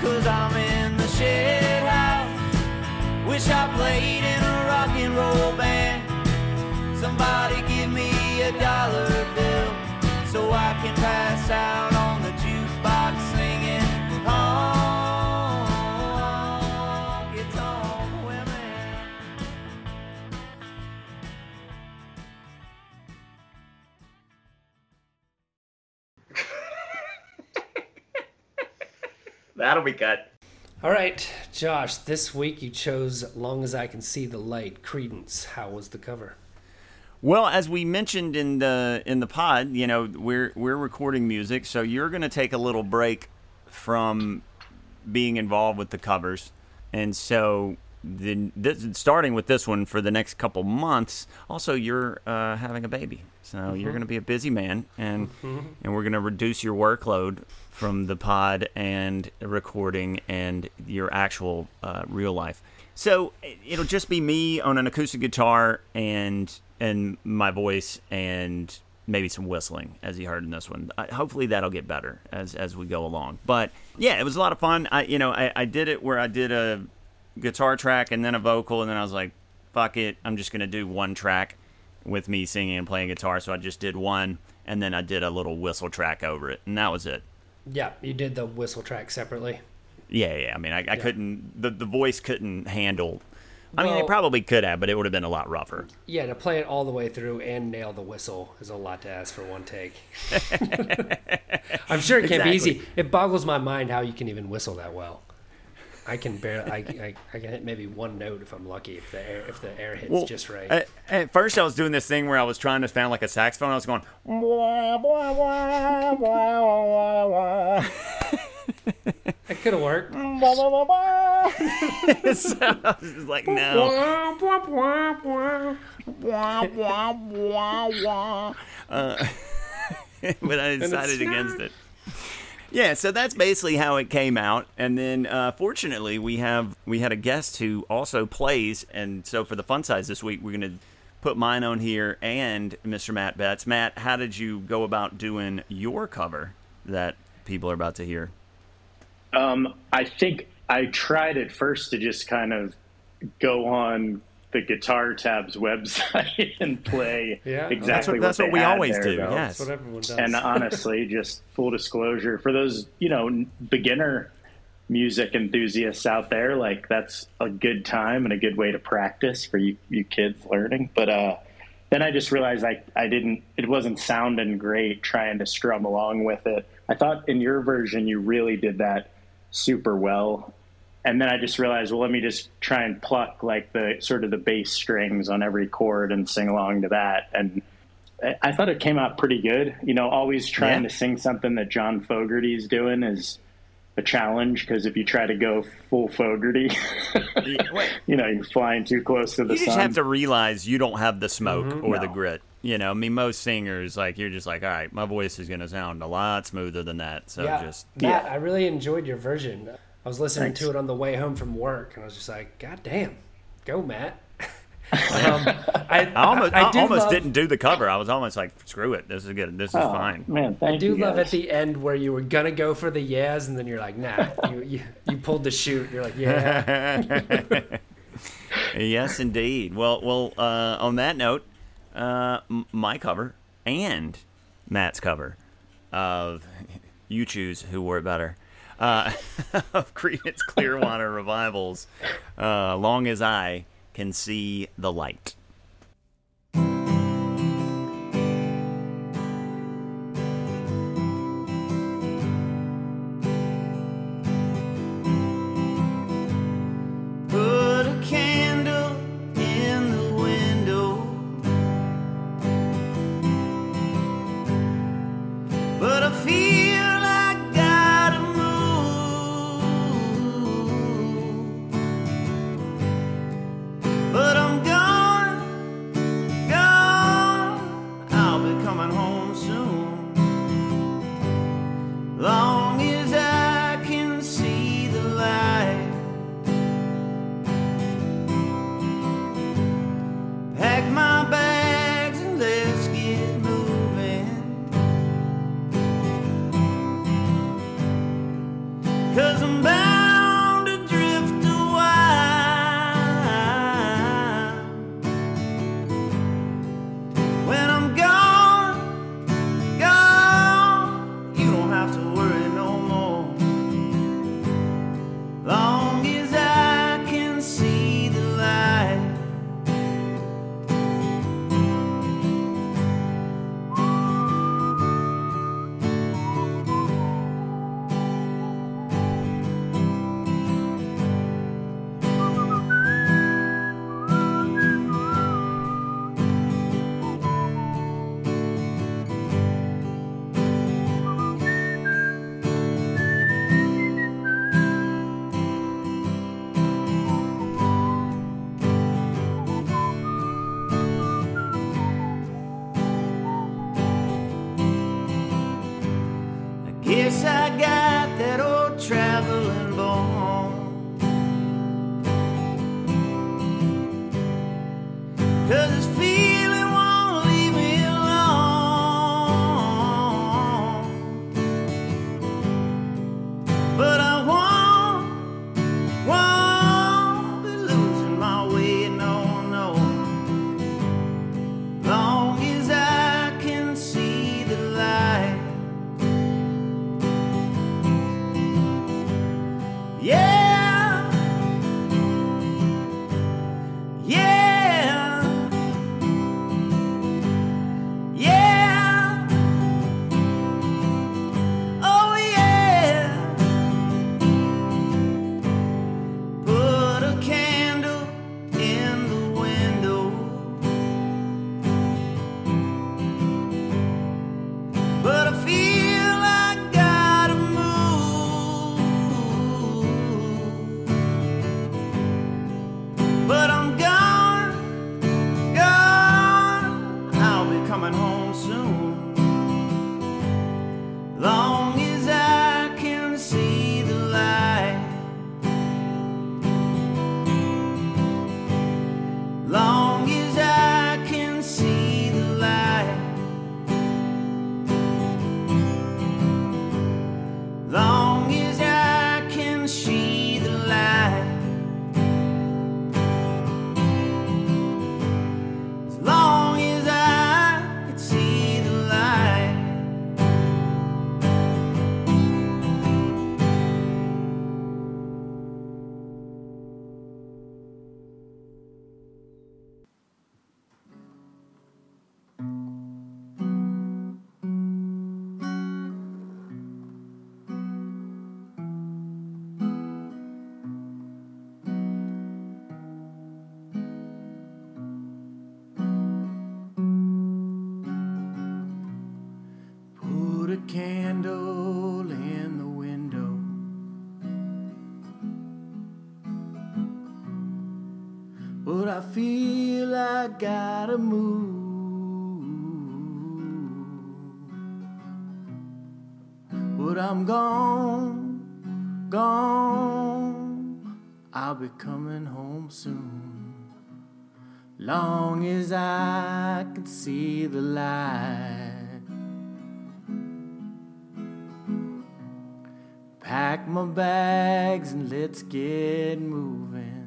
Cause I'm in the shed house. Wish I played in a rock and roll band. Somebody That'll be cut. All right, Josh, this week you chose Long as I Can See the Light, Creedence. How was the cover? Well, as we mentioned in the in the pod, you know, we're we're recording music, so you're going to take a little break from being involved with the covers. And so the this, starting with this one for the next couple months, also you're uh, having a baby. So you're going to be a busy man and and we're going to reduce your workload from the pod and recording and your actual uh, real life. So it'll just be me on an acoustic guitar and and my voice and maybe some whistling as you heard in this one. I, hopefully that'll get better as as we go along. But yeah, it was a lot of fun. I you know I, I did it where I did a guitar track and then a vocal and then I was like, fuck it, I'm just gonna do one track with me singing and playing guitar. So I just did one and then I did a little whistle track over it and that was it. Yeah, you did the whistle track separately. Yeah, yeah. I mean, I, I couldn't. The the voice couldn't handle. I mean, Well- it probably could have, but it would have been a lot rougher. Yeah, to play it all the way through and nail the whistle is a lot to ask for one take. I'm sure it can't be easy. It boggles my mind how you can even whistle that well. I can barely. I, I, I can hit maybe one note if I'm lucky. If the air if the air hits just right. At, at first, I was doing this thing where I was trying to sound like a saxophone. I was going. It could have worked. So I was just like, no. Uh, but I decided against it. Yeah, so that's basically how it came out, and then uh, fortunately we have we had a guest who also plays, and so for the fun size this week we're gonna put mine on here and Mr. Matt Betts. Matt, how did you go about doing your cover that people are about to hear? Um, I think I tried at first to just kind of go on the Guitar Tabs website and play Yeah. exactly That's what, what, that's they what we had always there, do. though. Yes. That's what everyone does. And honestly, just full disclosure for those you know beginner music enthusiasts out there, like that's a good time and a good way to practice for you you kids learning. But uh, then I just realized I I didn't it wasn't sounding great trying to strum along with it. I thought in your version you really did that super well. And then I just realized, well, let me just try and pluck like the sort of the bass strings on every chord and sing along to that. And I- I thought it came out pretty good. You know, always trying Yeah. to sing something that John Fogerty's doing is a challenge because if you try to go full Fogerty, you know, you're flying too close to the sun. You just sun. have to realize you don't have the smoke Mm-hmm. or the grit. You know, I mean, most singers, like, you're just like, all right, my voice is going to sound a lot smoother than that. So yeah, just. Matt, Yeah. I really enjoyed your version. I was listening Thanks. to it on the way home from work, and I was just like, God damn, go Matt. um, I, I almost, I, do almost love- didn't do the cover. I was almost like, screw it. This is good. This is Oh, fine. Man, thank I do you love guys. at the end where you were gonna go for the yes, and then you're like, nah, you you, you pulled the shoot. You're like, yeah, yes, indeed. Well, well. Uh, on that note, uh, my cover and Matt's cover of you choose who wore it better uh, of Creedence Clearwater Revivals. Uh, long as I can see the light. place I got. candle in the window. But I feel I gotta move. But I'm gone, gone. I'll be coming home soon. Long as I can see the light. My bags and let's get moving.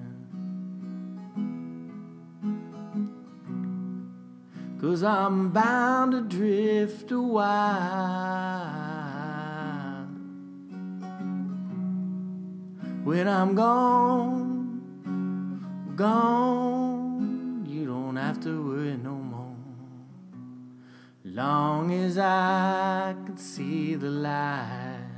Cause I'm bound to drift a while. When I'm gone, gone, you don't have to worry no more. Long as I can see the light.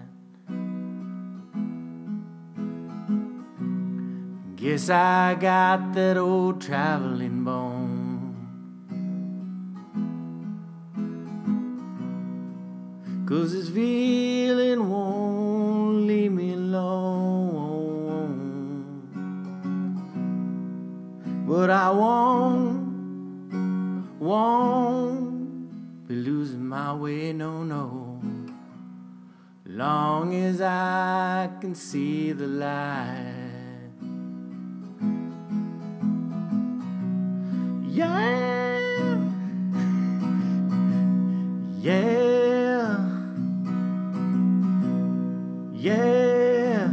Guess I got that old traveling bone. Cause this feeling won't leave me alone. But I won't, won't be losing my way, no, no. Long as I can see the light. Yeah, yeah, yeah.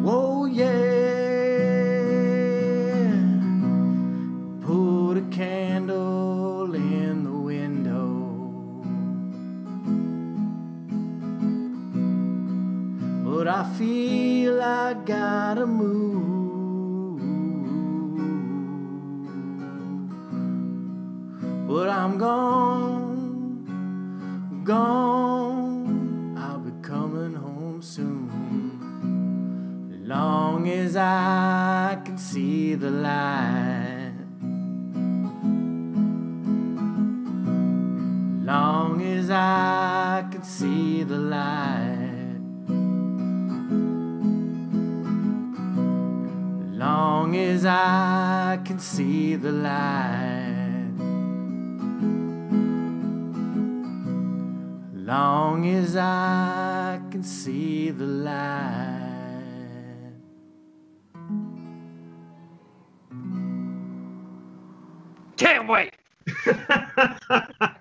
Whoa, yeah. Put a candle in the window. But I feel I gotta move. Long as I can see the light. Long as I can see the light. Long as I can see the light. Long as I can see the light. Can't wait.